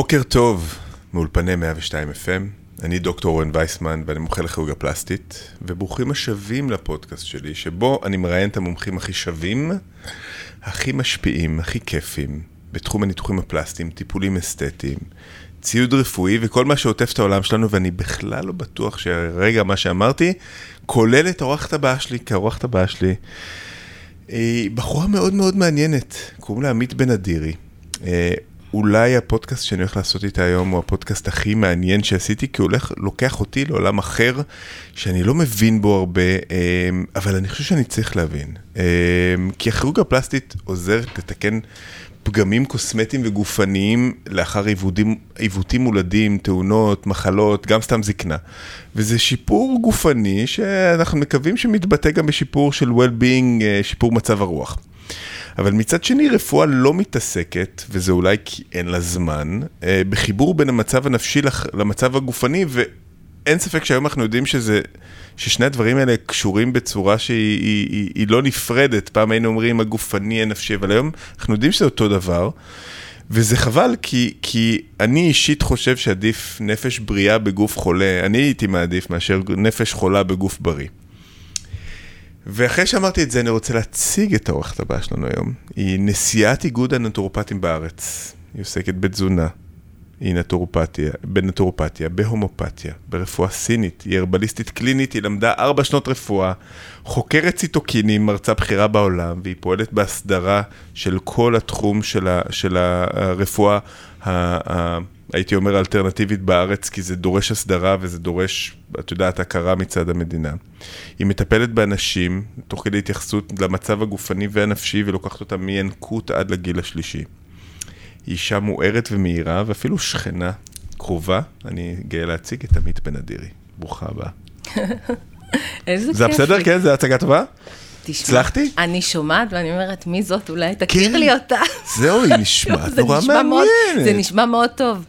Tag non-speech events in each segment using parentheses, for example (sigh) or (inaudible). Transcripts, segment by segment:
בוקר טוב מאולפני 102 FM, אני דוקטור אורן וייסמן ואני מומחה לכירורגיה פלסטית, וברוכים השבים לפודקאסט שלי, שבו אני מראיין את המומחים הכי שווים, הכי משפיעים, הכי כיפים, בתחום הניתוחים הפלסטיים, טיפולים אסתטיים, ציוד רפואי וכל מה שעוטף את העולם שלנו, ואני בכלל לא בטוח שרגע מה שאמרתי, כולל את האורחת הבאה שלי, כי האורחת הבאה שלי היא בחורה מאוד מאוד מעניינת, קוראים לה עמית בן אדירי. אה, אולי הפודקאסט שאני הולך לעשות איתה היום הוא הפודקאסט הכי מעניין שעשיתי, כי הוא הולך, לוקח אותי לעולם אחר, שאני לא מבין בו הרבה, אה, אבל אני חושב שאני צריך להבין. אה, כי הכירורגיה הפלסטית עוזרת לתקן פגמים קוסמטיים וגופניים לאחר עיבודים, עיוותים מולדים, תאונות, מחלות, גם סתם זקנה. וזה שיפור גופני שאנחנו מקווים שמתבטא גם בשיפור של well-being, שיפור מצב הרוח. אבל מצד שני, רפואה לא מתעסקת, וזה אולי כי אין לה זמן, בחיבור בין המצב הנפשי למצב הגופני, ואין ספק שהיום אנחנו יודעים שזה, ששני הדברים האלה קשורים בצורה שהיא היא, היא, היא לא נפרדת. פעם היינו אומרים הגופני, הנפשי, אבל היום אנחנו יודעים שזה אותו דבר. וזה חבל, כי, כי אני אישית חושב שעדיף נפש בריאה בגוף חולה, אני הייתי מעדיף מאשר נפש חולה בגוף בריא. ואחרי שאמרתי את זה, אני רוצה להציג את האורחת הבאה שלנו היום. היא נשיאת איגוד הנטורופטים בארץ. היא עוסקת בתזונה, היא נטורופתיה, בנטורופתיה, בהומופתיה, ברפואה סינית, היא הרבליסטית קלינית, היא למדה ארבע שנות רפואה, חוקרת ציטוקינים, מרצה בכירה בעולם, והיא פועלת בהסדרה של כל התחום של, ה, של הרפואה, ה, ה, הייתי אומר אלטרנטיבית בארץ, כי זה דורש הסדרה וזה דורש, את יודעת, הכרה מצד המדינה. היא מטפלת באנשים, תוך כדי התייחסות למצב הגופני והנפשי, ולוקחת אותם מינקות עד לגיל השלישי. היא אישה מוארת ומהירה, ואפילו שכנה קרובה. אני גאה להציג את עמית בן אדירי. ברוכה הבאה. (laughs) איזה כיף. זה בסדר? כן? זו הצגה טובה? תשמע, הצלחתי? אני שומעת ואני אומרת, מי זאת? אולי תכיר לי אותה. זהו, היא נשמעת (laughs) זה נורא מעניינת. זה נשמע מאוד טוב.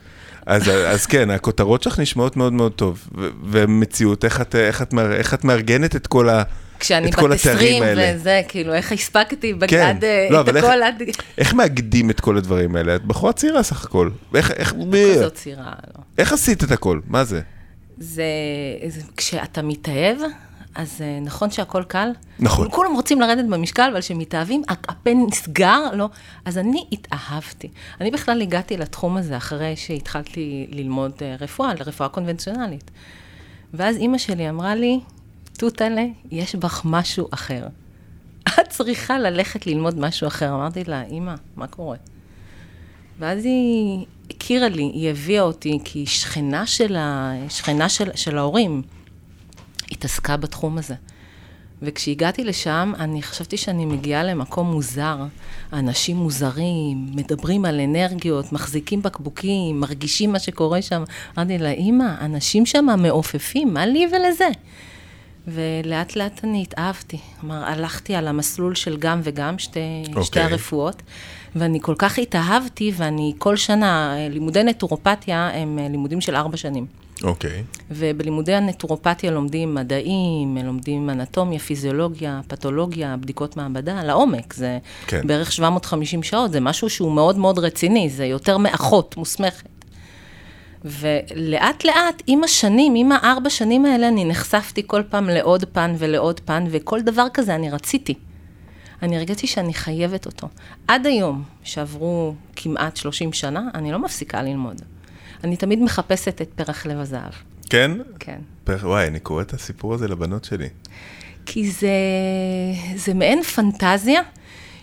אז, אז כן, הכותרות שלך נשמעות מאוד מאוד טוב. ומציאות, איך את, איך, את, איך את מארגנת את כל, ה, כשאני את בת התארים 20 האלה? וזה, כאילו, איך הספקתי בגד כן. אה, לא, את אבל איך- הכל עד... איך מאגדים את כל הדברים האלה? את בחורה צעירה סך הכל. איך, איך, כזאת צירה, לא. איך עשית את הכל? מה זה? זה, זה, כשאתה מתאהב, אז אה, נכון שהכל קל. נכון. כולם רוצים לרדת במשקל, אבל כשמתאהבים, הפה נסגר, לא. אז אני התאהבתי. אני בכלל הגעתי לתחום הזה אחרי שהתחלתי ללמוד אה, רפואה, לרפואה קונבנציונלית. ואז אימא שלי אמרה לי, תותלה, יש בך משהו אחר. (laughs) את צריכה ללכת ללמוד משהו אחר. אמרתי לה, אימא, מה קורה? ואז היא הכירה לי, היא הביאה אותי, כי היא שכנה של, ה... שכנה של, של ההורים התעסקה בתחום הזה. וכשהגעתי לשם, אני חשבתי שאני מגיעה למקום מוזר. אנשים מוזרים, מדברים על אנרגיות, מחזיקים בקבוקים, מרגישים מה שקורה שם. אמרתי לה, אימא, אנשים שם מעופפים, מה לי ולזה? ולאט לאט אני התאהבתי. כלומר, הלכתי על המסלול של גם וגם, שתי, okay. שתי אוקיי. הרפואות, ואני כל כך התאהבתי, ואני כל שנה, אה, לימודי נטורופתיה הם אה, לימודים של ארבע שנים. אוקיי. ובלימודי הנטורופתיה לומדים מדעים, לומדים אנטומיה, פיזיולוגיה, פתולוגיה, בדיקות מעבדה, לעומק. זה. כן. בערך 750 שעות, זה משהו שהוא מאוד מאוד רציני, זה יותר מאחות מוסמכת. ולאט לאט, עם השנים, עם הארבע שנים האלה, אני נחשפתי כל פעם לעוד פן ולעוד פן, וכל דבר כזה אני רציתי. אני הרגשתי שאני חייבת אותו. עד היום, שעברו כמעט 30 שנה, אני לא מפסיקה ללמוד. אני תמיד מחפשת את פרח לב הזהב. כן? כן. פר- וואי, אני קורא את הסיפור הזה לבנות שלי. כי זה, זה מעין פנטזיה,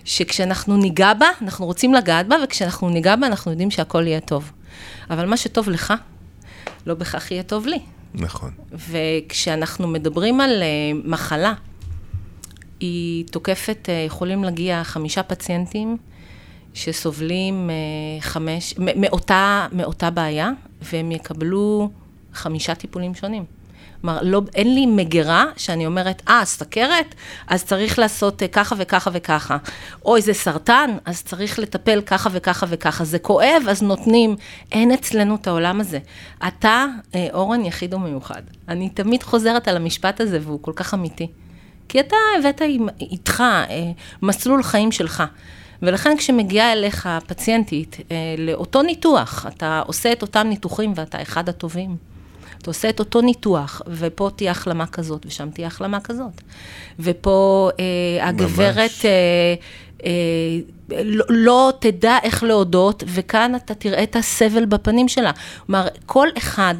שכשאנחנו ניגע בה, אנחנו רוצים לגעת בה, וכשאנחנו ניגע בה, אנחנו יודעים שהכל יהיה טוב. אבל מה שטוב לך, לא בהכרח יהיה טוב לי. נכון. וכשאנחנו מדברים על uh, מחלה, היא תוקפת, uh, יכולים להגיע חמישה פציינטים שסובלים uh, חמש, מאותה, מאותה בעיה, והם יקבלו חמישה טיפולים שונים. כלומר, לא, אין לי מגירה שאני אומרת, אה, סכרת? אז צריך לעשות אה, ככה וככה וככה. או איזה סרטן, אז צריך לטפל ככה וככה וככה. זה כואב, אז נותנים. אין אצלנו את העולם הזה. אתה, אה, אורן, יחיד ומיוחד. אני תמיד חוזרת על המשפט הזה, והוא כל כך אמיתי. כי אתה הבאת איתך אה, מסלול חיים שלך. ולכן כשמגיעה אליך פציינטית אה, לאותו ניתוח, אתה עושה את אותם ניתוחים ואתה אחד הטובים. אתה עושה את אותו ניתוח, ופה תהיה החלמה כזאת, ושם תהיה החלמה כזאת. ופה אה, הגברת אה, אה, לא, לא תדע איך להודות, וכאן אתה תראה את הסבל בפנים שלה. כלומר, כל אחד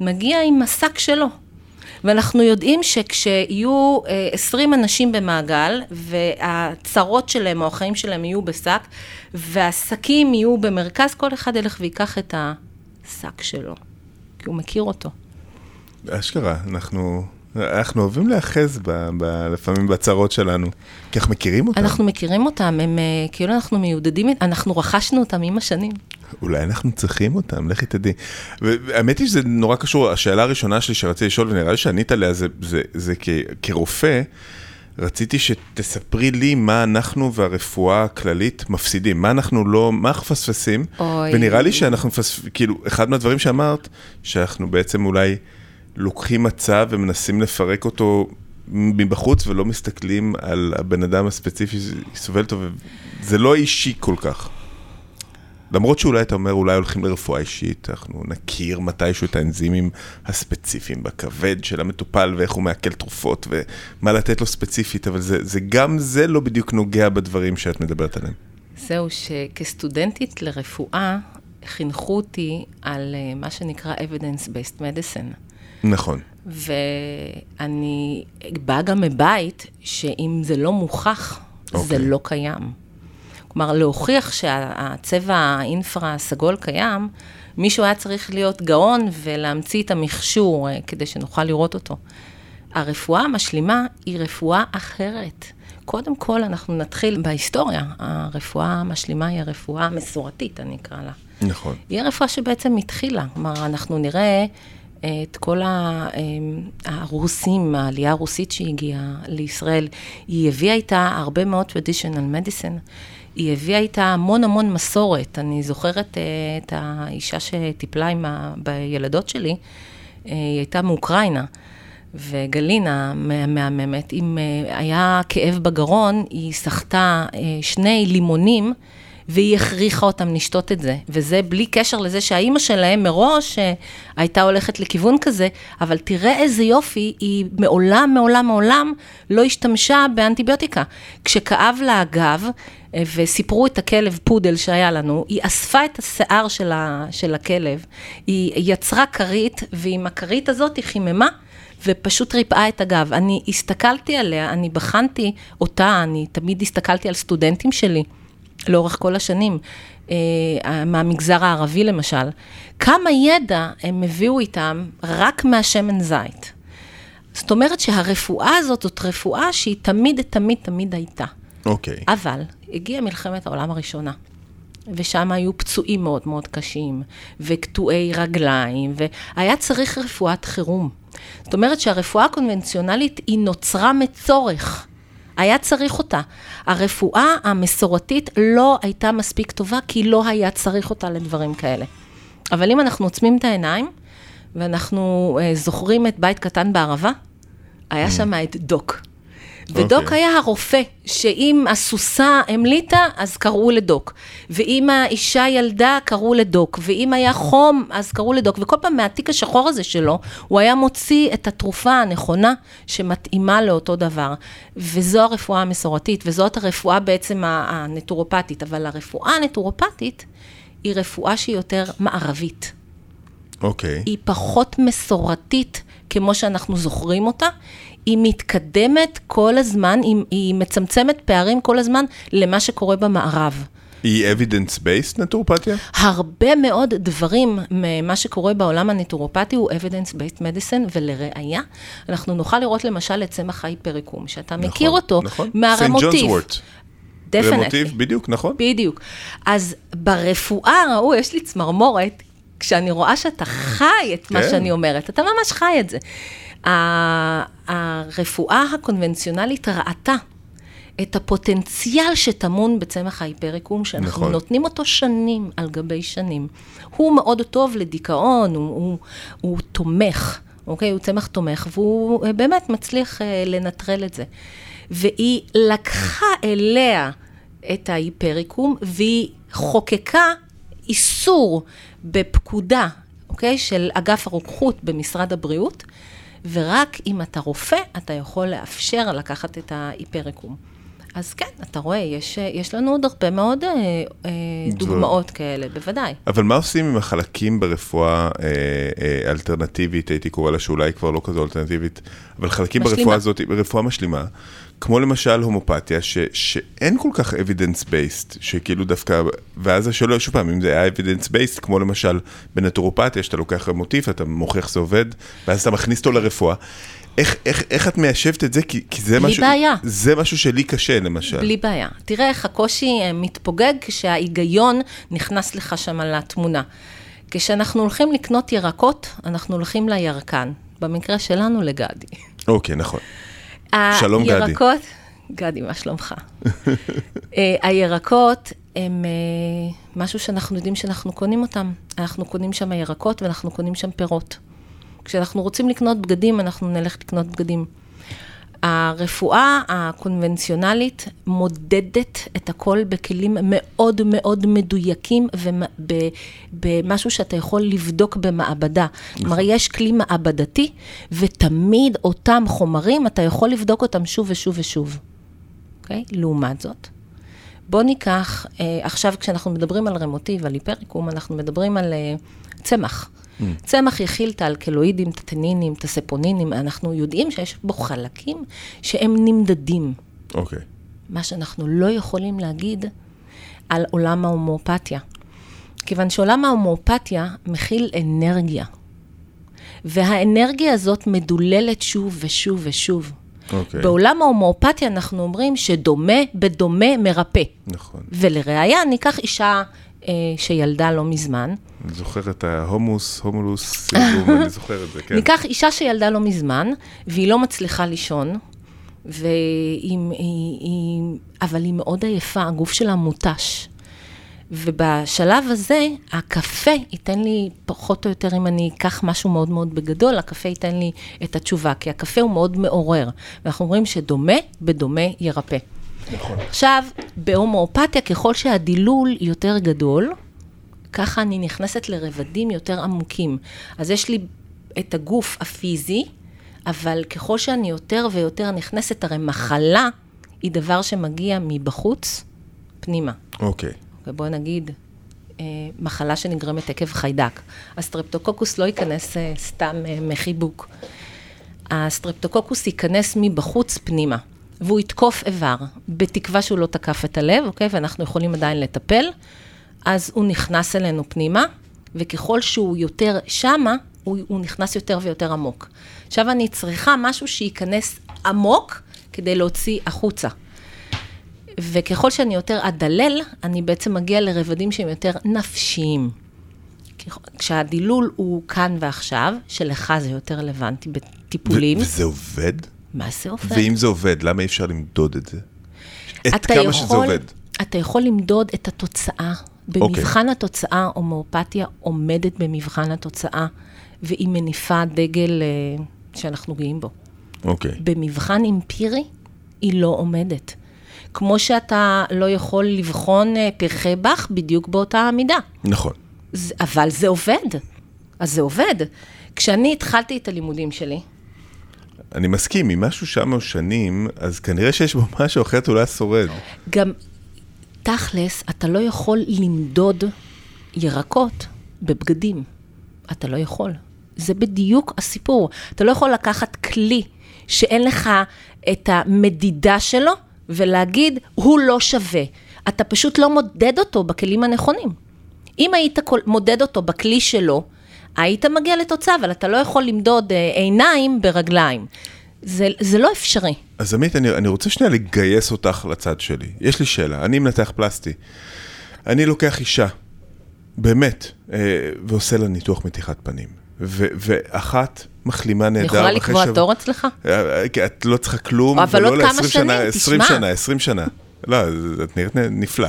מגיע עם השק שלו. ואנחנו יודעים שכשיהיו 20 אה, אנשים במעגל, והצרות שלהם או החיים שלהם יהיו בשק, והשקים יהיו במרכז, כל אחד ילך ויקח את השק שלו, כי הוא מכיר אותו. אשכרה, אנחנו אנחנו אוהבים להאחז ב, ב, לפעמים בצרות שלנו, כי אנחנו מכירים אותם. אנחנו מכירים אותם, הם אה, כאילו אנחנו מיודדים, אנחנו רכשנו אותם עם השנים. אולי אנחנו צריכים אותם, לכי תדעי. והאמת היא שזה נורא קשור, השאלה הראשונה שלי שרציתי לשאול, ונראה לי שענית עליה, זה, זה, זה כ, כרופא, רציתי שתספרי לי מה אנחנו והרפואה הכללית מפסידים, מה אנחנו לא, מה אנחנו מפספסים, ונראה לי שאנחנו מפספסים, כאילו, אחד מהדברים שאמרת, שאנחנו בעצם אולי... לוקחים מצב ומנסים לפרק אותו מבחוץ ולא מסתכלים על הבן אדם הספציפי שסובל אותו, וזה לא אישי כל כך. למרות שאולי אתה אומר, אולי הולכים לרפואה אישית, אנחנו נכיר מתישהו את האנזימים הספציפיים בכבד של המטופל ואיך הוא מעכל תרופות ומה לתת לו ספציפית, אבל זה, זה גם זה לא בדיוק נוגע בדברים שאת מדברת עליהם. זהו, שכסטודנטית לרפואה, חינכו אותי על אה, מה שנקרא evidence-based medicine. נכון. ואני באה גם מבית שאם זה לא מוכח, okay. זה אוקיי. לא קיים. כלומר, להוכיח שהצבע האינפרה הסגול קיים, מישהו היה צריך להיות גאון ולהמציא את המכשור אה, כדי שנוכל לראות אותו. הרפואה המשלימה היא רפואה אחרת. קודם כל, אנחנו נתחיל בהיסטוריה. הרפואה המשלימה היא הרפואה המסורתית, אני אקרא לה. נכון. היא הרפואה שבעצם התחילה. כלומר, אנחנו נראה את כל אמ, הרוסים, העלייה הרוסית שהגיעה לישראל, היא הביאה איתה הרבה מאוד traditional medicine. היא הביאה איתה המון המון מסורת. אני זוכרת אה, את האישה שטיפלה עם ה... בילדות שלי, אה, היא הייתה מאוקראינה. וגלינה מהממת, אם אה, היה כאב בגרון, היא סחטה שני לימונים והיא הכריחה אותם לשתות את זה. וזה בלי קשר לזה שהאימא שלהם מראש אה, הייתה הולכת לכיוון כזה, אבל תראה איזה יופי, היא מעולם, מעולם, מעולם לא השתמשה באנטיביוטיקה. כשכאב לה הגב, אה, וסיפרו את הכלב פודל שהיה לנו, היא אספה את השיער של, ה, של הכלב, היא יצרה כרית, ועם הכרית הזאת היא חיממה. ופשוט ריפאה את הגב. אני הסתכלתי עליה, אני בחנתי אותה, אני תמיד הסתכלתי על סטודנטים שלי. לאורך כל השנים, אה, מהמגזר הערבי למשל, כמה ידע הם הביאו איתם רק מהשמן זית. זאת אומרת שהרפואה הזאת זאת רפואה שהיא תמיד, תמיד, תמיד הייתה. אוקיי. Okay. אבל הגיעה מלחמת העולם הראשונה. ושם היו פצועים מאוד מאוד קשים, וקטועי רגליים, והיה צריך רפואת חירום. זאת אומרת שהרפואה הקונבנציונלית היא נוצרה מצורך. היה צריך אותה. הרפואה המסורתית לא הייתה מספיק טובה, כי לא היה צריך אותה לדברים כאלה. אבל אם אנחנו עוצמים את העיניים, ואנחנו uh, זוכרים את בית קטן בערבה, היה mm. שם את דוק. ודוק okay. אוקיי. היה הרופא, שאם הסוסה המליטה, אז קראו לדוק. ואם האישה ילדה, קראו לדוק. ואם היה חום, אז קראו לדוק. וכל פעם מהתיק השחור הזה שלו, הוא היה מוציא את התרופה הנכונה שמתאימה לאותו דבר. וזו הרפואה המסורתית, וזאת הרפואה בעצם הנטורופטית. אבל הרפואה הנטורופטית היא רפואה שהיא יותר מערבית. אוקיי. Okay. היא פחות מסורתית כמו שאנחנו זוכרים אותה. היא מתקדמת כל הזמן, היא, היא מצמצמת פערים כל הזמן למה שקורה במערב. היא evidence-based נטורופתיה? הרבה מאוד דברים ממה שקורה בעולם הנטורופתי הוא evidence-based medicine, ולראיה, אנחנו נוכל לראות למשל את צמח ההיפריקום, שאתה נכון, מכיר אותו נכון. מהרמוטיב. ג'ונס רמוטיב, בדיוק, נכון. בדיוק. אז ברפואה, ראו, יש לי צמרמורת, כשאני רואה שאתה חי את כן. מה שאני אומרת, אתה ממש חי את זה. הרפואה הקונבנציונלית ראתה את הפוטנציאל שטמון בצמח ההיפריקום, שאנחנו נכון. נותנים אותו שנים על גבי שנים. הוא מאוד טוב לדיכאון, הוא, הוא, הוא תומך, אוקיי? הוא צמח תומך, והוא באמת מצליח uh, לנטרל את זה. והיא לקחה אליה את ההיפריקום, והיא חוקקה איסור בפקודה, אוקיי? של אגף הרוקחות במשרד הבריאות, ורק אם אתה רופא, אתה יכול לאפשר לקחת את ההיפריקום. אז כן, אתה רואה, יש, יש לנו עוד הרבה מאוד אה, אה, דוגמאות כאלה, בוודאי. אבל מה עושים עם החלקים ברפואה אה, אה, אלטרנטיבית, הייתי קורא לה שאולי כבר לא כזו אלטרנטיבית, אבל חלקים משלימה. ברפואה הזאת, רפואה משלימה, כמו למשל הומופתיה, ש, שאין כל כך evidence based, שכאילו דווקא, ואז השאלה, שוב פעם, אם זה היה evidence based, כמו למשל בנטורופתיה, שאתה לוקח מוטיף, אתה מוכיח שזה עובד, ואז אתה מכניס אותו לרפואה. איך, איך, איך את מיישבת את זה? כי, כי זה בלי משהו... בעיה. זה משהו שלי קשה, למשל. בלי בעיה. תראה איך הקושי אה, מתפוגג כשההיגיון נכנס לך שם לתמונה. כשאנחנו הולכים לקנות ירקות, אנחנו הולכים לירקן. במקרה שלנו, לגדי. אוקיי, נכון. שלום גדי. הירקות, גדי, מה שלומך? (laughs) אה, הירקות הם אה, משהו שאנחנו יודעים שאנחנו קונים אותם. אנחנו קונים שם ירקות ואנחנו קונים שם פירות. כשאנחנו רוצים לקנות בגדים, אנחנו נלך לקנות בגדים. הרפואה הקונבנציונלית מודדת את הכל בכלים מאוד מאוד מדויקים ובמשהו שאתה יכול לבדוק במעבדה. כלומר, נכון. יש כלי מעבדתי, ותמיד אותם חומרים, אתה יכול לבדוק אותם שוב ושוב ושוב. אוקיי? Okay? לעומת זאת, בואו ניקח, אה, עכשיו כשאנחנו מדברים על רמוטיב, על היפריקום, אנחנו מדברים על אה, צמח. Mm. צמח יכיל את האלקלואידים, את הטנינים, את הספונינים, אנחנו יודעים שיש בו חלקים שהם נמדדים. אוקיי. Okay. מה שאנחנו לא יכולים להגיד על עולם ההומואפתיה. כיוון שעולם ההומואפתיה מכיל אנרגיה. והאנרגיה הזאת מדוללת שוב ושוב ושוב. Okay. אוקיי. בעולם ההומואפתיה אנחנו אומרים שדומה בדומה מרפא. נכון. ולראיה, ניקח אישה שילדה לא מזמן. אני זוכר את ההומוס, הומולוס, אני (laughs) זוכר את זה, כן. ניקח אישה שילדה לא מזמן, והיא לא מצליחה לישון, והיא, היא, היא, אבל היא מאוד עייפה, הגוף שלה מותש. ובשלב הזה, הקפה ייתן לי, פחות או יותר, אם אני אקח משהו מאוד מאוד בגדול, הקפה ייתן לי את התשובה, כי הקפה הוא מאוד מעורר. ואנחנו אומרים שדומה בדומה ירפא. נכון. עכשיו, בהומואפתיה, ככל שהדילול יותר גדול, ככה אני נכנסת לרבדים יותר עמוקים. אז יש לי את הגוף הפיזי, אבל ככל שאני יותר ויותר נכנסת, הרי מחלה היא דבר שמגיע מבחוץ, פנימה. אוקיי. אוקיי. ובואו נגיד, אה, מחלה שנגרמת עקב חיידק. הסטרפטוקוקוס לא ייכנס אה, סתם אה, מחיבוק. הסטרפטוקוקוס ייכנס מבחוץ פנימה. והוא יתקוף איבר, בתקווה שהוא לא תקף את הלב, אוקיי? ואנחנו יכולים עדיין לטפל. אז הוא נכנס אלינו פנימה, וככל שהוא יותר שמה, הוא, הוא נכנס יותר ויותר עמוק. עכשיו אני צריכה משהו שייכנס עמוק כדי להוציא החוצה. וככל שאני יותר אדלל, אני בעצם מגיע לרבדים שהם יותר נפשיים. כשהדילול הוא כאן ועכשיו, שלך זה יותר רלוונטי בטיפולים. וזה עובד? מה זה עובד? ואם זה עובד, למה אי אפשר למדוד את זה? את כמה יכול, שזה עובד. אתה יכול למדוד את התוצאה. במבחן okay. אוקיי. התוצאה, הומואפתיה עומדת במבחן התוצאה, והיא מניפה דגל uh, שאנחנו גאים בו. אוקיי. Okay. במבחן אמפירי, היא לא עומדת. כמו שאתה לא יכול לבחון uh, פרחי באך בדיוק באותה המידה. נכון. זה, אבל זה עובד. אז זה עובד. כשאני התחלתי את הלימודים שלי, אני מסכים, אם משהו שם שנים, אז כנראה שיש בו משהו אחרת אולי שורד. גם, תכלס, אתה לא יכול למדוד ירקות בבגדים. אתה לא יכול. זה בדיוק הסיפור. אתה לא יכול לקחת כלי שאין לך את המדידה שלו ולהגיד, הוא לא שווה. אתה פשוט לא מודד אותו בכלים הנכונים. אם היית מודד אותו בכלי שלו, היית מגיע לתוצאה, אבל אתה לא יכול למדוד אה, עיניים ברגליים. זה, זה לא אפשרי. אז עמית, אני, אני רוצה שנייה לגייס אותך לצד שלי. יש לי שאלה, אני מנתח פלסטי. אני לוקח אישה, באמת, אה, ועושה לה ניתוח מתיחת פנים. ו, ואחת מחלימה נהדר. יכולה לקבוע שב... תור אצלך? אה, את לא צריכה כלום, אבל עוד כמה שנים, שנה, 20 שנה, 20 שנה. לא, את נראית נפלא.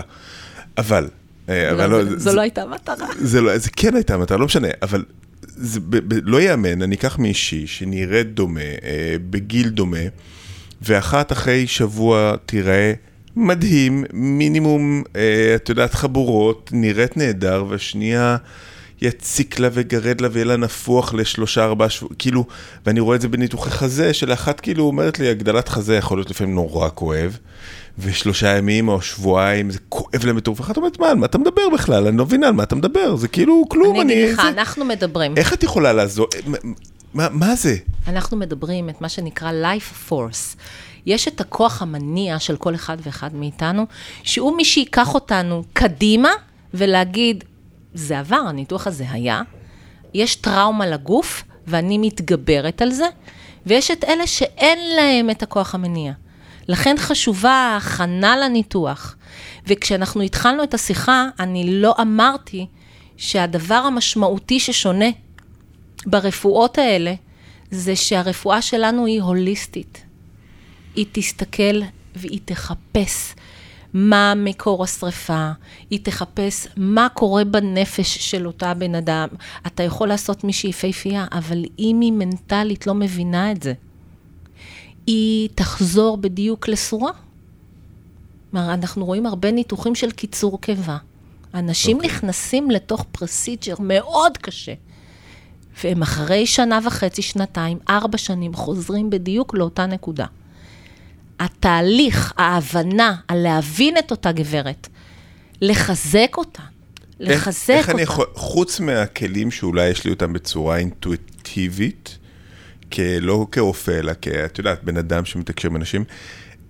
אבל אה, אבל לא, לא, זו לא הייתה מטרה. זה, לא, זה כן הייתה מטרה, לא משנה, אבל זה ב, ב, לא ייאמן, אני אקח מישהי שנראית דומה, אה, בגיל דומה, ואחת אחרי שבוע תיראה מדהים, מינימום, אה, את יודעת, חבורות, נראית נהדר, והשנייה יציק לה וגרד לה ויהיה לה נפוח לשלושה ארבעה שבועות, כאילו, ואני רואה את זה בניתוחי חזה, שלאחת כאילו אומרת לי, הגדלת חזה יכול להיות לפעמים נורא כואב, ושלושה ימים או שבועיים זה כואב להם בטירוף, אחת אומרת, מה, על מה אתה מדבר בכלל? אני לא מבינה על מה אתה מדבר, זה כאילו כלום, אני. אגיד לך, זה- אנחנו מדברים. איך את יכולה לעזור? מה- מה זה? אנחנו מדברים את מה שנקרא life force. יש את הכוח המניע של כל אחד ואחד מאיתנו, שהוא מי שייקח אותנו קדימה ולהגיד, זה עבר, הניתוח הזה היה, יש טראומה לגוף ואני מתגברת על זה, ויש את אלה שאין להם את הכוח המניע. לכן חשובה ההכנה לניתוח. וכשאנחנו התחלנו את השיחה, אני לא אמרתי שהדבר המשמעותי ששונה ברפואות האלה, זה שהרפואה שלנו היא הוליסטית. היא תסתכל והיא תחפש מה מקור השרפה, היא תחפש מה קורה בנפש של אותה בן אדם. אתה יכול לעשות מישהי יפהפייה, אבל אם היא מנטלית לא מבינה את זה, היא תחזור בדיוק לסורה. כלומר, אנחנו רואים הרבה ניתוחים של קיצור קיבה. אנשים okay. נכנסים לתוך פרסיג'ר מאוד קשה, והם אחרי שנה וחצי, שנתיים, ארבע שנים, חוזרים בדיוק לאותה נקודה. התהליך, ההבנה, הלהבין את אותה גברת, לחזק אותה, לחזק איך, איך אותה. אני יכול, חוץ מהכלים שאולי יש לי אותם בצורה אינטואיטיבית, לא כרופא, אלא כאת יודעת, בן אדם שמתקשר עם אנשים,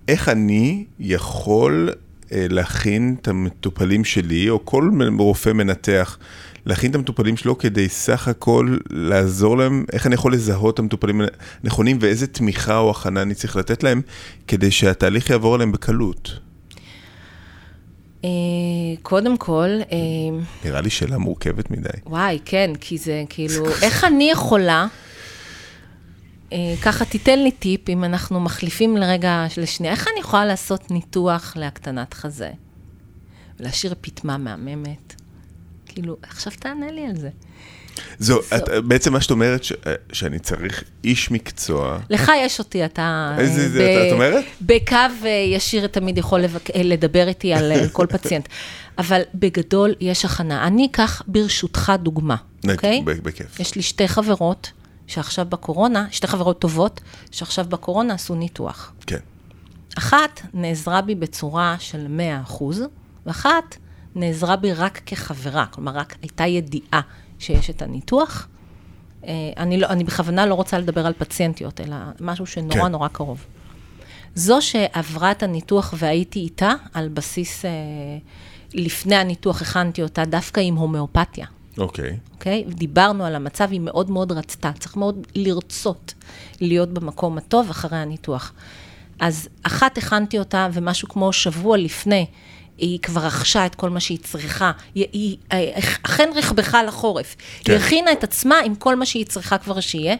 איך אני יכול אה, להכין את המטופלים שלי, או כל רופא מנתח, להכין את המטופלים שלו כדי סך הכל לעזור להם, איך אני יכול לזהות את המטופלים הנכונים ואיזה תמיכה או הכנה אני צריך לתת להם, כדי שהתהליך יעבור עליהם בקלות. אה, קודם כל, אה, נראה לי שאלה מורכבת מדי. וואי, כן, כי זה כאילו, איך אני יכולה, ככה תיתן לי טיפ, אם אנחנו מחליפים לרגע לשנייה, איך אני יכולה לעשות ניתוח להקטנת חזה? ולהשאיר פטמה מהממת? כאילו, עכשיו תענה לי על זה. זו, את, בעצם מה שאת אומרת, ש, שאני צריך איש מקצוע. לך יש אותי, אתה... איזה אה, זה, את- את אומרת? בקו אה, ישיר תמיד יכול לבק... אה, לדבר איתי על אה, כל פציינט. (laughs) אבל בגדול יש הכנה. אני אקח ברשותך דוגמה, אוקיי? ב- בכיף. יש לי שתי חברות שעכשיו בקורונה, שתי חברות טובות, שעכשיו בקורונה עשו ניתוח. כן. אחת נעזרה בי בצורה של 100%, ואחת נעזרה בי רק כחברה, כלומר, רק הייתה ידיעה שיש את הניתוח. אה, אני, לא, אני בכוונה לא רוצה לדבר על פציינטיות, אלא משהו שנורא כן. כן. נורא קרוב. זו שעברה את הניתוח והייתי איתה על בסיס, אה, לפני הניתוח הכנתי אותה דווקא עם הומאופתיה. אוקיי. אוקיי? דיברנו על המצב, היא מאוד מאוד רצתה, צריך מאוד לרצות להיות במקום הטוב אחרי הניתוח. אז אחת הכנתי אותה, ומשהו כמו שבוע לפני, היא כבר רכשה את כל מה שהיא צריכה. היא, היא אה, אכן רכבך לחורף. כן. היא הכינה את עצמה עם כל מה שהיא צריכה כבר שיהיה.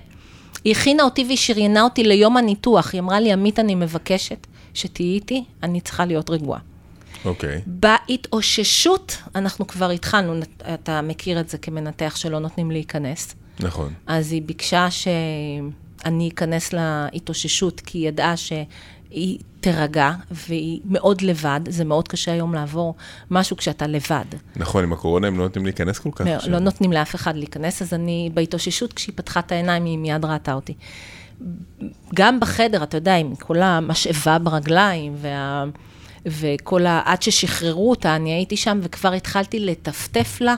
היא הכינה אותי והיא שריינה אותי ליום הניתוח. היא אמרה לי, עמית, אני מבקשת שתהיי איתי, אני צריכה להיות רגועה. אוקיי. בהתאוששות, אנחנו כבר התחלנו, אתה מכיר את זה כמנתח שלא נותנים להיכנס. נכון. אז היא ביקשה שאני אכנס להתאוששות, כי היא ידעה שהיא תירגע, והיא מאוד לבד, זה מאוד קשה היום לעבור משהו כשאתה לבד. נכון, עם הקורונה הם לא נותנים להיכנס כל כך. עכשיו. לא נותנים לאף אחד להיכנס, אז אני בהתאוששות, כשהיא פתחה את העיניים, היא מיד ראתה אותי. גם בחדר, אתה יודע, עם כל המשאבה ברגליים, וה... וכל ה... עד ששחררו אותה, אני הייתי שם וכבר התחלתי לטפטף לה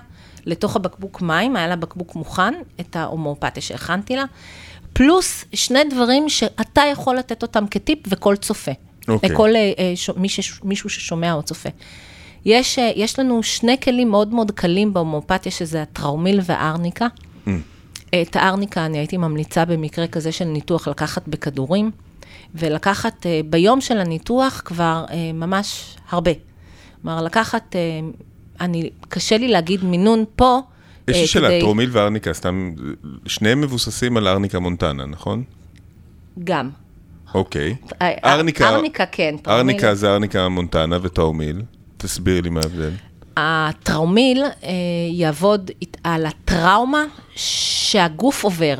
לתוך הבקבוק מים, היה לה בקבוק מוכן, את ההומואפתיה שהכנתי לה, פלוס שני דברים שאתה יכול לתת אותם כטיפ וכל צופה. אוקיי. לכל אה, ש... מי ש... מישהו ששומע או צופה. יש, אה, יש לנו שני כלים מאוד מאוד קלים בהומואפתיה, שזה הטראומיל והארניקה. Mm. את הארניקה אני הייתי ממליצה במקרה כזה של ניתוח לקחת בכדורים, ולקחת אה, ביום של הניתוח כבר אה, ממש הרבה. כלומר, לקחת, אה, אני, קשה לי להגיד מינון פה. יש לי אה, שאלה, כדי- טרומיל וארניקה, סתם, שניהם מבוססים על ארניקה מונטנה, נכון? גם. אוקיי. ארניקה, ארניקה כן. טראומיל- ארניקה זה ארניקה מונטנה וטרומיל. תסבירי לי מה ההבדל. הטראומיל אה, יעבוד על הטראומה שהגוף עובר.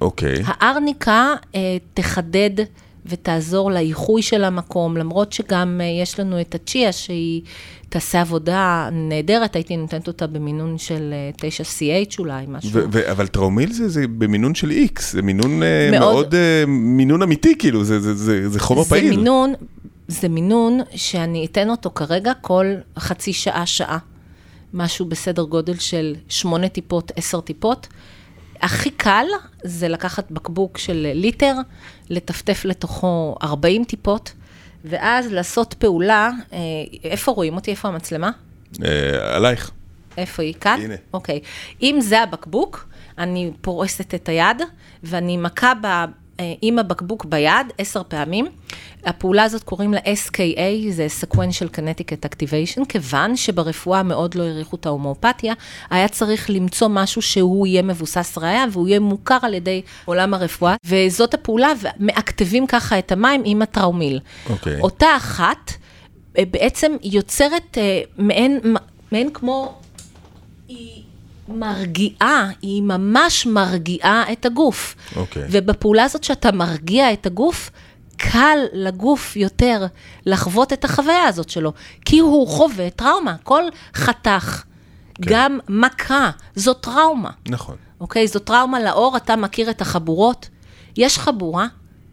אוקיי. הארניקה אה, תחדד ותעזור לאיחוי של המקום, למרות שגם אה, יש לנו את הצ'יה שהיא תעשה עבודה נהדרת, הייתי נותנת אותה במינון של 9CH אולי, משהו. ו- ו- אבל טראומיל זה, זה במינון של X, זה מינון מאוד, מאוד מאוד מינון אמיתי, כאילו, זה, זה, זה, זה חומר זה פעיל. זה מינון, זה מינון שאני אתן אותו כרגע כל חצי שעה, שעה. משהו בסדר גודל של שמונה טיפות, עשר טיפות. הכי קל זה לקחת בקבוק של ליטר, לטפטף לתוכו 40 טיפות, ואז לעשות פעולה, אה, איפה רואים אותי? איפה המצלמה? אה, עלייך. איפה היא? כאן? הנה. אוקיי. אם זה הבקבוק, אני פורסת את היד, ואני מכה ב... עם הבקבוק ביד עשר פעמים. הפעולה הזאת קוראים לה SKA, זה Sequential Kinetic Activation, כיוון שברפואה מאוד לא העריכו את ההומואפתיה, היה צריך למצוא משהו שהוא יהיה מבוסס ראייה והוא יהיה מוכר על ידי עולם הרפואה, וזאת הפעולה, ומאקטבים ככה את המים עם הטראומיל. אוקיי. אותה אחת אה, בעצם יוצרת אה, מעין, מעין כמו... היא מרגיעה, היא ממש מרגיעה את הגוף. אוקיי. ובפעולה הזאת שאתה מרגיע את הגוף, קל לגוף יותר לחוות את החוויה הזאת שלו, כי הוא חווה טראומה. כל חתך, כן. גם מכה, זו טראומה. נכון. אוקיי? זו טראומה לאור, אתה מכיר את החבורות? יש חבורה,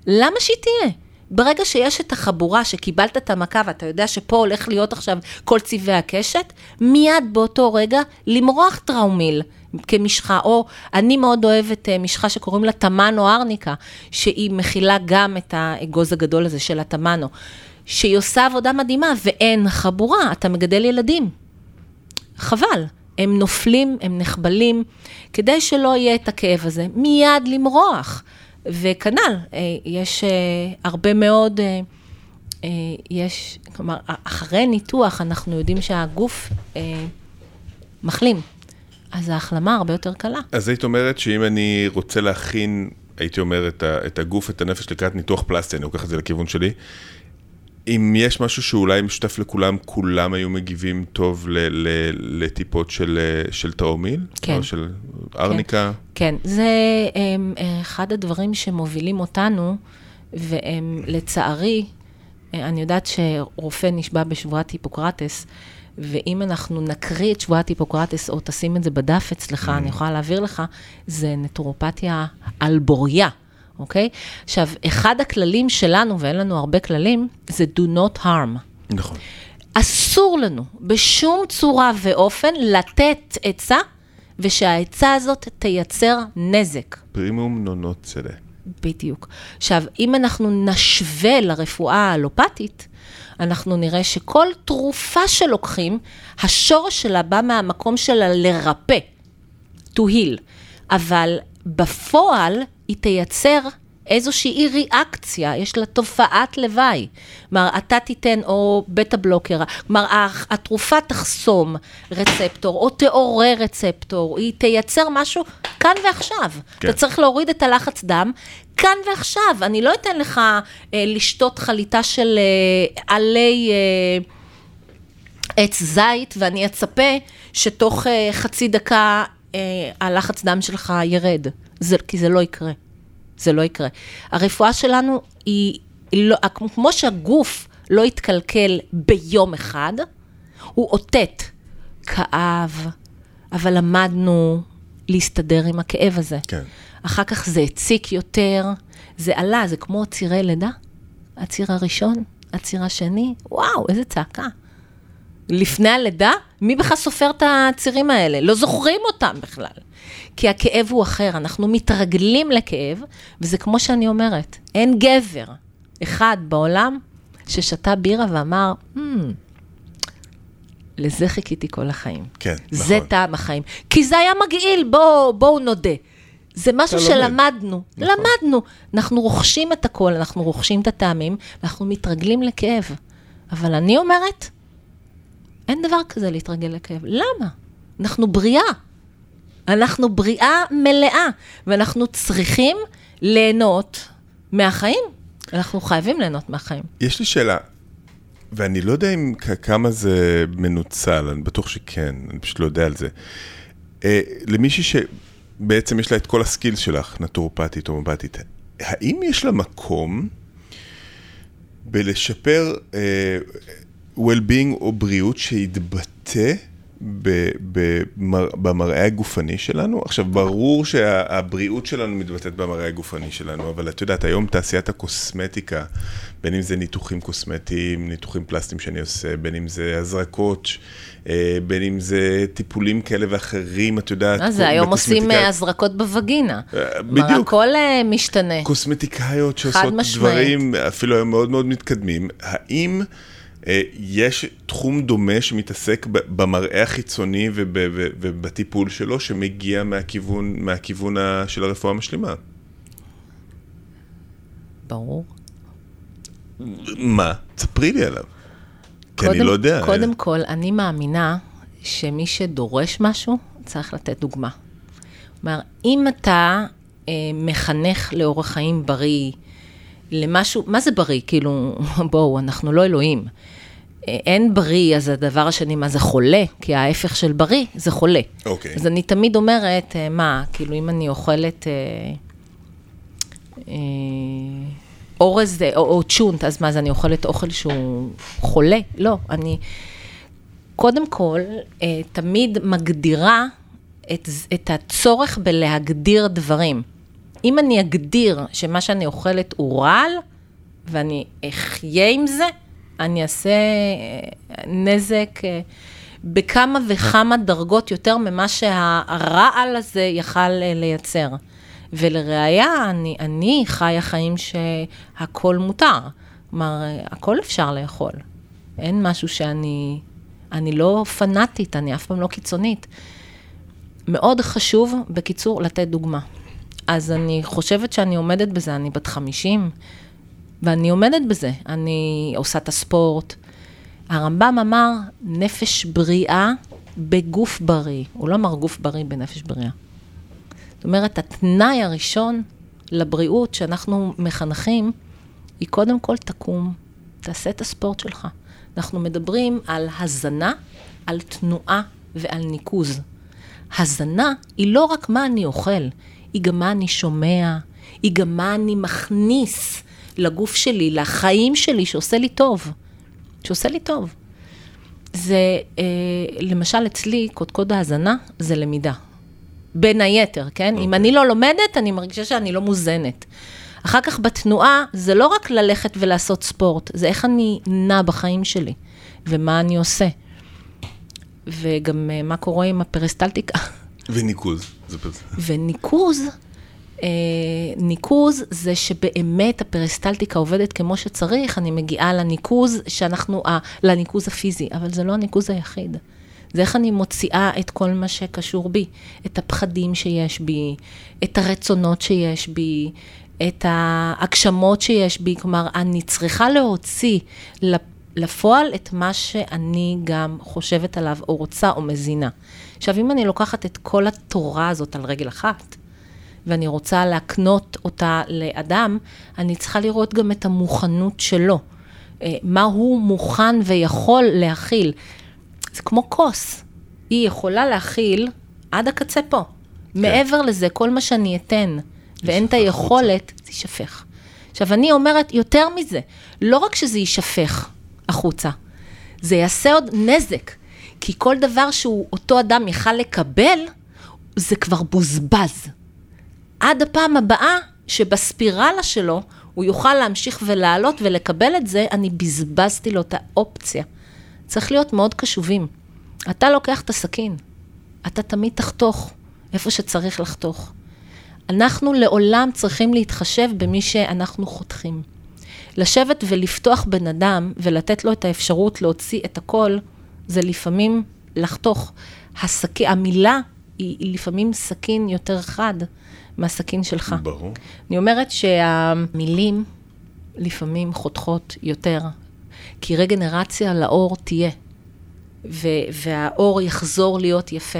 למה שהיא תהיה? ברגע שיש את החבורה שקיבלת את המכה ואתה יודע שפה הולך להיות עכשיו כל צבעי הקשת, מיד באותו רגע למרוח טראומיל כמשחה, או אני מאוד אוהבת אה, משחה שקוראים לה תמנו ארניקה, שהיא מכילה גם את האגוז הגדול הזה של התמנו, שהיא עושה עבודה מדהימה ואין חבורה, אתה מגדל ילדים. חבל. הם נופלים, הם נחבלים, כדי שלא יהיה את הכאב הזה, מיד למרוח. וכנ"ל, אה, יש אה, הרבה מאוד, אה, יש, כלומר, אחרי ניתוח אנחנו יודעים שהגוף מחלים, אז ההחלמה הרבה יותר קלה. אז היית אומרת שאם אני רוצה להכין, הייתי אומר, את הגוף, את הנפש לקראת ניתוח פלסטי, אני לוקח את זה לכיוון שלי, אם יש משהו שאולי משותף לכולם, כולם היו מגיבים טוב ל- ל- לטיפות של, של טראומיל? כן. או של ארניקה? כן, כן. זה הם, אחד הדברים שמובילים אותנו, והם לצערי, אני יודעת שרופא נשבע בשבועת היפוקרטס, ואם אנחנו נקריא את שבועת היפוקרטס, או תשים את זה בדף אצלך, mm. אני יכולה להעביר לך, זה נטורופתיה על בוריה. אוקיי? עכשיו, אחד הכללים שלנו, ואין לנו הרבה כללים, זה do not harm. נכון. אסור לנו בשום צורה ואופן לתת עצה, ושהעצה הזאת תייצר נזק. פרימום נונות צדה. בדיוק. עכשיו, אם אנחנו נשווה לרפואה האלופתית, אנחנו נראה שכל תרופה שלוקחים, השורש שלה בא מהמקום שלה לרפא, to heal. אבל בפועל היא תייצר איזושהי ריאקציה, יש לה תופעת לוואי. כלומר, אתה תיתן, או בטה בלוקר, כלומר, התרופה תחסום רצפטור, או תעורר רצפטור, היא תייצר משהו כאן ועכשיו. כן. אתה צריך להוריד את הלחץ דם, כאן ועכשיו. אני לא אתן לך אה, לשתות חליטה של אה, עלי... אה, עץ זית, ואני אצפה שתוך אה, חצי דקה אה, הלחץ דם שלך ירד, זה, כי זה לא יקרה. זה לא יקרה. הרפואה שלנו היא, היא לא, כמו שהגוף לא יתקלקל ביום אחד, הוא אותת, כאב, אבל למדנו להסתדר עם הכאב הזה. כן. אחר כך זה הציק יותר, זה עלה, זה כמו צירי לידה. הציר הראשון, הציר השני, וואו, איזה צעקה. לפני הלידה, מי בכלל סופר את הצירים האלה? לא זוכרים אותם בכלל. כי הכאב הוא אחר, אנחנו מתרגלים לכאב, וזה כמו שאני אומרת, אין גבר אחד בעולם ששתה בירה ואמר, hmm, לזה חיכיתי כל החיים. כן, נכון. זה טעם החיים. כי זה היה מגעיל, בואו בוא נודה. זה משהו שלמדנו, נכון. למדנו. אנחנו רוכשים את הכל, אנחנו רוכשים את הטעמים, ואנחנו מתרגלים לכאב. אבל אני אומרת, אין דבר כזה להתרגל לכאב. למה? אנחנו בריאה. אנחנו בריאה מלאה, ואנחנו צריכים ליהנות מהחיים. אנחנו חייבים ליהנות מהחיים. יש לי שאלה, ואני לא יודע אם כמה זה מנוצל, אני בטוח שכן, אני פשוט לא יודע על זה. אה, למישהי שבעצם יש לה את כל הסקילס שלך, נטורופטית מבטית, האם יש לה מקום בלשפר uh, well-being או בריאות שיתבטא במר, במראה הגופני שלנו. עכשיו, ברור שהבריאות שלנו מתבטאת במראה הגופני שלנו, אבל את יודעת, היום תעשיית הקוסמטיקה, בין אם זה ניתוחים קוסמטיים, ניתוחים פלסטיים שאני עושה, בין אם זה הזרקות, אה, בין אם זה טיפולים כאלה ואחרים, את יודעת, מה זה, היום עושים אה, הזרקות בווגינה. אה, בדיוק. הכל משתנה. קוסמטיקאיות שעושות דברים, אפילו היום מאוד מאוד מתקדמים. האם... אה, יש תחום דומה שמתעסק במראה החיצוני ובטיפול שלו, שמגיע מהכיוון, מהכיוון של הרפואה המשלימה. ברור. מה? ספרי לי עליו. כי אני לא יודע. קודם כל, אני מאמינה שמי שדורש משהו, צריך לתת דוגמה. כלומר, אם אתה אה, מחנך לאורח חיים בריא, למשהו, מה זה בריא? כאילו, (laughs) בואו, אנחנו לא אלוהים. אין בריא, אז הדבר השני, מה זה חולה? כי ההפך של בריא זה חולה. אוקיי. Okay. אז אני תמיד אומרת, אה, מה, כאילו, אם אני אוכלת אה, אה, אורז או, או צ'ונט, אז מה, אז אני אוכלת אוכל שהוא חולה? לא, אני קודם כל, אה, תמיד מגדירה את, את הצורך בלהגדיר דברים. אם אני אגדיר שמה שאני אוכלת הוא רעל, ואני אחיה עם זה, אני אעשה אה, נזק אה, בכמה וכמה דרגות יותר ממה שהרעל הזה יכל אה, לייצר. ולראיה, אני, אני חיה חיים שהכל מותר. כלומר, הכל אפשר לאכול. אין משהו שאני... אני לא פנאטית, אני אף פעם לא קיצונית. מאוד חשוב, בקיצור, לתת דוגמה. אז אני חושבת שאני עומדת בזה, אני בת 50, ואני עומדת בזה. אני עושה את הספורט. הרמב"ם אמר, נפש בריאה בגוף בריא. הוא לא אמר גוף בריא בנפש בריאה. זאת אומרת, התנאי הראשון לבריאות שאנחנו מחנכים, היא קודם כל תקום, תעשה את הספורט שלך. אנחנו מדברים על הזנה, על תנועה ועל ניקוז. הזנה היא לא רק מה אני אוכל, היא גם מה אני שומע, היא גם מה אני מכניס לגוף שלי, לחיים שלי, שעושה לי טוב. שעושה לי טוב. זה, אה, למשל אצלי, קודקוד ההאזנה זה למידה. בין היתר, כן? Okay. אם אוקיי. אני לא לומדת, אני מרגישה שאני לא מוזנת. אחר כך בתנועה, זה לא רק ללכת ולעשות ספורט, זה איך אני נע בחיים שלי, ומה אני עושה. וגם אה, מה קורה עם הפריסטלטיקה. וניקוז. וניקוז אה, ניקוז זה שבאמת הפריסטלטיקה עובדת כמו שצריך, אני מגיעה לניקוז שאנחנו, אה, לניקוז הפיזי, אבל זה לא הניקוז היחיד. זה איך אני מוציאה את כל מה שקשור בי, את הפחדים שיש בי, את הרצונות שיש בי, את ההגשמות שיש בי, כלומר, אני צריכה להוציא לפועל את מה שאני גם חושבת עליו, או רוצה, או מזינה. עכשיו, אם אני לוקחת את כל התורה הזאת על רגל אחת, ואני רוצה להקנות אותה לאדם, אני צריכה לראות גם את המוכנות שלו. אה, מה הוא מוכן ויכול להכיל. זה כמו כוס, היא יכולה להכיל עד הקצה פה. כן. מעבר לזה, כל מה שאני אתן, ואין את היכולת, זה יישפך. עכשיו, אני אומרת יותר מזה, לא רק שזה יישפך החוצה, זה יעשה עוד נזק, כי כל דבר שהוא אותו אדם יכל לקבל, זה כבר בוזבז. עד הפעם הבאה שבספירלה שלו הוא יוכל להמשיך ולעלות ולקבל את זה, אני בזבזתי לו את האופציה. צריך להיות מאוד קשובים. אתה לוקח את הסכין, אתה תמיד תחתוך איפה שצריך לחתוך. אנחנו לעולם צריכים להתחשב במי שאנחנו חותכים. לשבת ולפתוח בן אדם ולתת לו את האפשרות להוציא את הכל, זה לפעמים לחתוך. הסכין, המילה היא, היא לפעמים סכין יותר חד. מהסכין שלך. ברור. אני אומרת שהמילים לפעמים חותכות יותר, כי רגנרציה לאור תהיה, ו- והאור יחזור להיות יפה.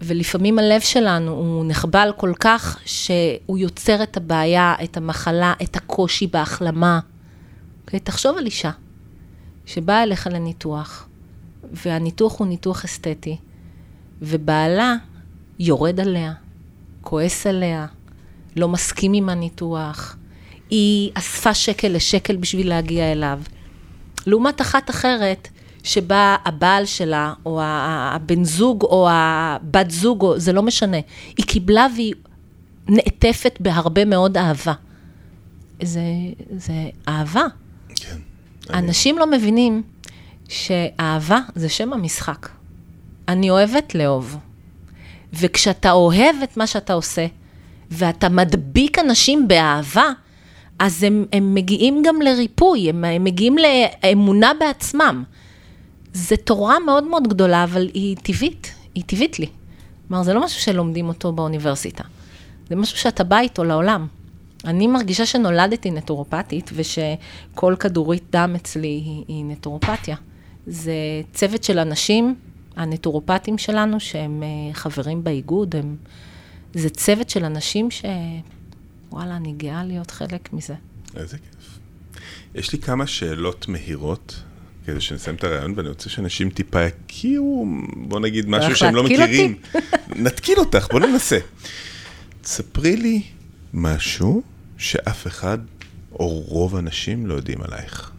ולפעמים הלב שלנו הוא נחבל כל כך, שהוא יוצר את הבעיה, את המחלה, את הקושי בהחלמה. Okay, אוקיי? תחשוב על אישה שבאה אליך לניתוח, והניתוח הוא ניתוח אסתטי, ובעלה יורד עליה, כועס עליה, לא מסכים עם הניתוח, היא אספה שקל לשקל בשביל להגיע אליו. לעומת אחת אחרת, שבה הבעל שלה, או הבן זוג, או הבת זוג, או, זה לא משנה. היא קיבלה והיא נעטפת בהרבה מאוד אהבה. זה, זה אהבה. אנשים. לא מבינים שאהבה זה שם המשחק. אני אוהבת לאהוב. וכשאתה אוהב את מה שאתה עושה, ואתה מדביק אנשים באהבה, אז הם, הם מגיעים גם לריפוי, הם, הם מגיעים לאמונה בעצמם. זו תורה מאוד מאוד גדולה, אבל היא טבעית, היא טבעית לי. כלומר, זה לא משהו שלומדים אותו באוניברסיטה. זה משהו שאתה בא איתו לעולם. אני מרגישה שנולדתי נטורופטית, ושכל כדורית דם אצלי היא, היא נטורופתיה. זה צוות של אנשים, הנטורופטים שלנו, שהם אה, חברים באיגוד, הם... זה צוות של אנשים ש... וואלה, אני גאה להיות חלק מזה. איזה כיף. יש לי כמה שאלות מהירות, כדי שנסיים את הרעיון, ואני רוצה שאנשים טיפה יכירו, בוא נגיד, משהו שהם לא מכירים. נתקיל אותך, בוא ננסה. ספרי לי משהו שאף אחד, או רוב האנשים, לא יודעים עלייך.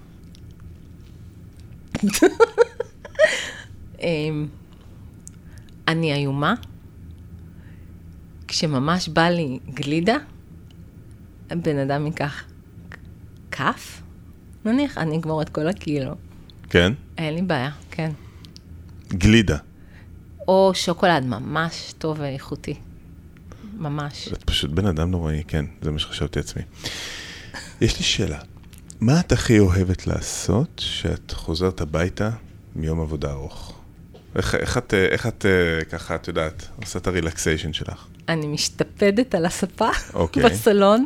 אמ, אני איומה. כשממש בא לי גלידה, בן אדם ייקח כף, נניח, אני אגמור את כל הקילו. כן? אין לי בעיה, כן. גלידה. או שוקולד ממש טוב ואיכותי. ממש. את פשוט בן אדם נוראי, כן, זה מה שחשבתי עצמי. יש לי שאלה, מה את הכי אוהבת לעשות כשאת חוזרת הביתה מיום עבודה ארוך? איך, איך את, איך את ככה, את יודעת, עושה את הרילקסיישן שלך? אני משתפדת על הספה okay. אוקיי. בסלון,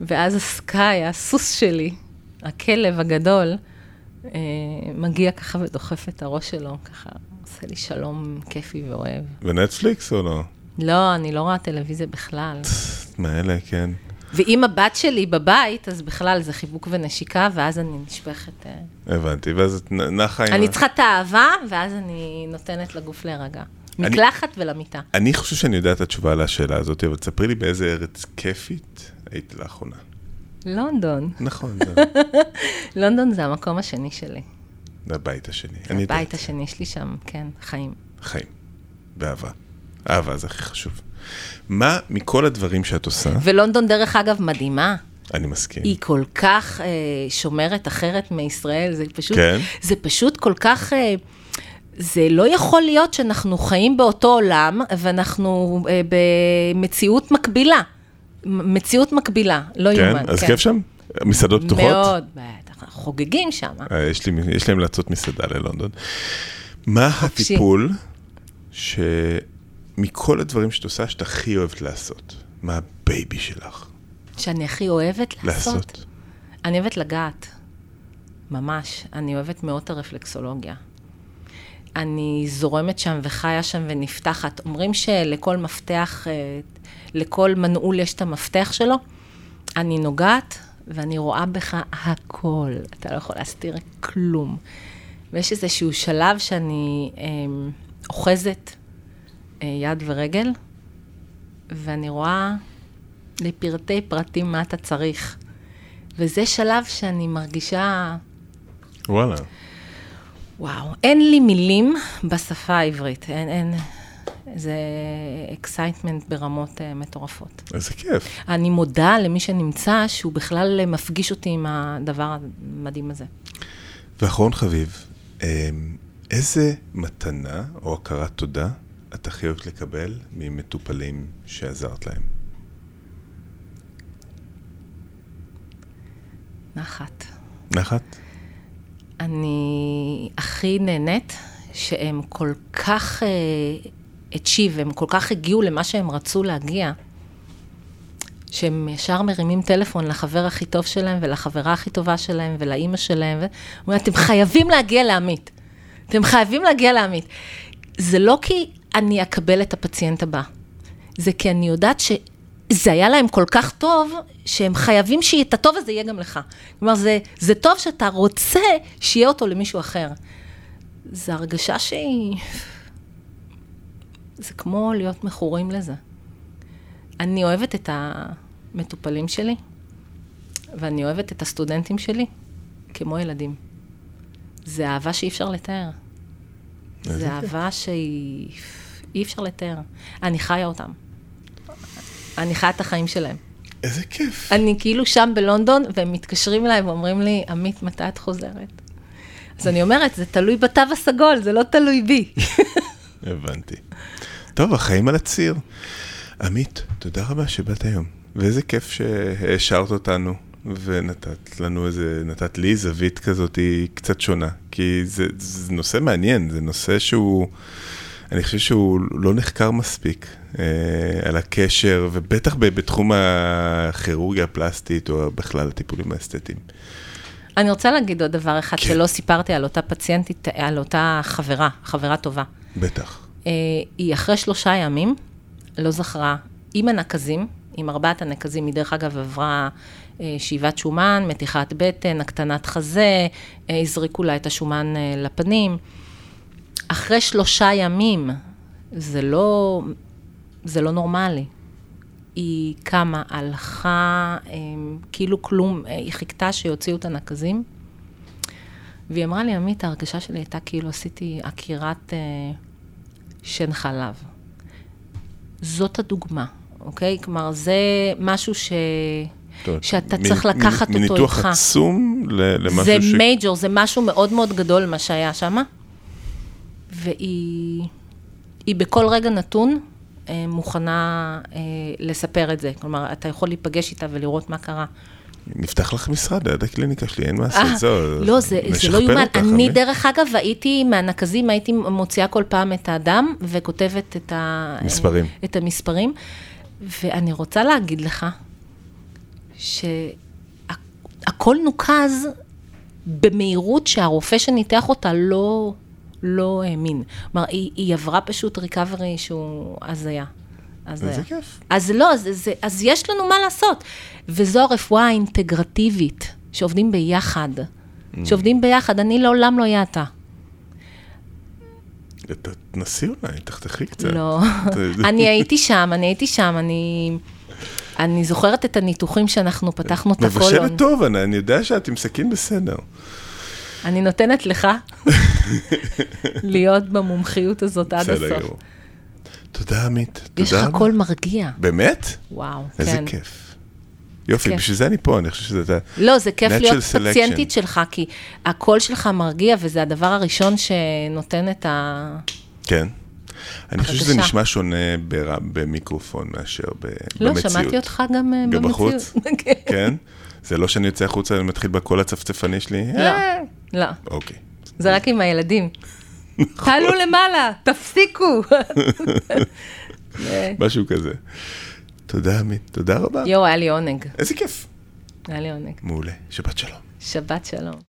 ואז הסקאי, הסוס שלי, הכלב הגדול, אה, מגיע ככה ודוחף את הראש שלו, ככה עושה לי שלום כיפי ואוהב. ונטפליקס או לא? לא, אני לא רואה טלוויזיה בכלל. (laughs) מאלה, כן. ואם הבת שלי בבית, אז בכלל זה חיבוק ונשיקה, ואז אני נשפכת... אה, הבנתי, ואז את נחה עם... אני צריכה את האהבה, ואז אני נותנת לגוף להירגע. מקלחת ולמיטה. אני חושב שאני יודע את התשובה על השאלה הזאת, אבל תספרי לי באיזה ארץ כיפית היית לאחרונה. לונדון. נכון, זה... (laughs) לונדון זה המקום השני שלי. זה הבית השני. הבית השני, יש לי שם, כן, חיים. חיים, באהבה. אהבה זה הכי חשוב. מה מכל הדברים שאת עושה... ולונדון, דרך אגב, מדהימה. אני מסכים. היא כל כך אה, שומרת אחרת מישראל, זה פשוט, כן? זה פשוט כל כך... אה, זה לא יכול להיות שאנחנו חיים באותו עולם ואנחנו אה, במציאות מקבילה. מציאות מקבילה, לא כן? יאומן. אז כן, אז כיף שם? מסעדות פתוחות? מאוד, בטח, חוגגים שם. אה, יש לי, יש לי המלצות מסעדה ללונדון. מה חופשי. הטיפול ש... מכל הדברים שאת עושה, שאת הכי אוהבת לעשות? מה ה baby שלך? שאני הכי אוהבת לעשות? לעשות. אני אוהבת לגעת, ממש. אני אוהבת מאוד את הרפלקסולוגיה. אני זורמת שם וחיה שם ונפתחת. אומרים שלכל מפתח, אה, לכל מנעול יש את המפתח שלו. אני נוגעת ואני רואה בך הכל. אתה לא יכול להסתיר כלום. ויש איזשהו שלב שאני אה, אוחזת יד ורגל, ואני רואה לפרטי פרטים מה אתה צריך. וזה שלב שאני מרגישה... וואלה. וואו, אין לי מילים בשפה העברית, אין, אין, זה excitement ברמות אה, מטורפות. איזה כיף. אני מודה למי שנמצא, שהוא בכלל מפגיש אותי עם הדבר המדהים הזה. ואחרון חביב, אה, איזה מתנה או הכרת תודה את הכי אוהבת לקבל ממטופלים שעזרת להם? נחת. נחת? אני הכי נהנית שהם כל כך הצ'יב, uh, הם כל כך הגיעו למה שהם רצו להגיע, שהם ישר מרימים טלפון לחבר הכי טוב שלהם ולחברה הכי טובה שלהם ולאימא שלהם, ואומרים, אתם חייבים להגיע לעמית. אתם חייבים להגיע לעמית. זה לא כי אני אקבל את הפציינט הבא. זה כי אני יודעת שזה היה להם כל כך טוב, שהם חייבים שאת הטוב הזה יהיה גם לך. כלומר, זה, זה טוב שאתה רוצה שיהיה אותו למישהו אחר. זו הרגשה שהיא... זה כמו להיות מכורים לזה. אני אוהבת את המטופלים שלי, ואני אוהבת את הסטודנטים שלי כמו ילדים. זה אהבה שאי אפשר לתאר. זה. אהבה שהיא... אי אפשר לתאר. אני חיה אותם. אני חיה את החיים שלהם. איזה כיף. אני כאילו שם בלונדון, והם מתקשרים אליי ואומרים לי, עמית, מתי את חוזרת? אז אני אומרת, זה תלוי בתו הסגול, זה לא תלוי בי. (laughs) הבנתי. טוב, החיים על הציר. עמית, תודה רבה שבאת היום. ואיזה כיף שהעשרת אותנו, ונתת לנו איזה, נתת לי זווית כזאת היא קצת שונה. כי זה, זה נושא מעניין, זה נושא שהוא, אני חושב שהוא לא נחקר מספיק אה, על הקשר, ובטח בתחום הכירורגיה הפלסטית, או בכלל הטיפולים האסתטיים. אני רוצה להגיד עוד דבר אחד כן. שלא סיפרתי על אותה פציינטית, על אותה חברה, חברה טובה. בטח. אה, היא אחרי שלושה ימים לא זכרה, עם הנקזים, עם ארבעת הנקזים, היא דרך אגב עברה אה, שאיבת שומן, מתיחת בטן, הקטנת חזה, אה, הזריקו לה את השומן אה, לפנים. אחרי שלושה ימים, זה לא, זה לא נורמלי. היא קמה, הלכה, אה, כאילו כלום, אה, היא חיכתה שיוציאו את הנקזים. והיא אמרה לי, עמית, ההרגשה שלי הייתה כאילו עשיתי עקירת אה, שן חלב. זאת הדוגמה, אוקיי? כלומר, זה משהו ש... אומרת, שאתה מ- צריך מ- לקחת אותו מניתוח איתך. עצום ל- למשהו זה ש... מייג'ור, זה משהו מאוד מאוד גדול מה שהיה שם. והיא היא בכל רגע נתון אה, מוכנה אה, לספר את זה. כלומר, אתה יכול להיפגש איתה ולראות מה קרה. נפתח לך משרד ליד הקליניקה שלי, אין מה לעשות, אה, זהו. לא, זה, זה לא יאומן. אני, עמית. דרך אגב, הייתי מהנקזים, הייתי מוציאה כל פעם את הדם וכותבת את, ה, מספרים. את המספרים. ואני רוצה להגיד לך שהכל נוקז במהירות שהרופא שניתח אותה לא, לא האמין. כלומר, היא, היא עברה פשוט ריקאברי שהוא הזיה. הזיה. איזה כיף. אז לא, אז, זה, אז יש לנו מה לעשות. וזו הרפואה האינטגרטיבית, שעובדים ביחד. שעובדים ביחד, אני לעולם לא אהיה אתה. תנסי אולי, תחתכי קצת. לא. (laughs) (laughs) אני הייתי שם, אני הייתי שם, אני... אני זוכרת את הניתוחים שאנחנו פתחנו את הקולון. מבשלת טוב, אני אני יודע שאת עם סכין בסדר. אני נותנת לך (laughs) להיות במומחיות הזאת עד בסדר הסוף. גמור. תודה, עמית. יש תודה לך רבה. קול מרגיע. באמת? וואו, איזה כן. כיף. יופי, כיף. בשביל זה אני פה, אני חושב שזה... לא, זה כיף להיות selection. פציינטית שלך, כי הקול שלך מרגיע, וזה הדבר הראשון שנותן את ה... כן. אני חושב שזה. נשמע שונה בר- במיקרופון מאשר ב- לא, במציאות. שמעתי אותך גם אה, גם במציאות. בחוץ? (laughs) כן. כן? זה לא שאני יוצא החוצה ומתחיל בקול הצפצפני שלי? לא, אה, לא. אוקיי. זה רק עם הילדים. תעלו למעלה, תפסיקו. (laughs) משהו כזה. תודה, עמית. תודה רבה. יואו, היה לי עונג. איזה כיף. היה לי עונג. מעולה. שבת שלום. שבת שלום.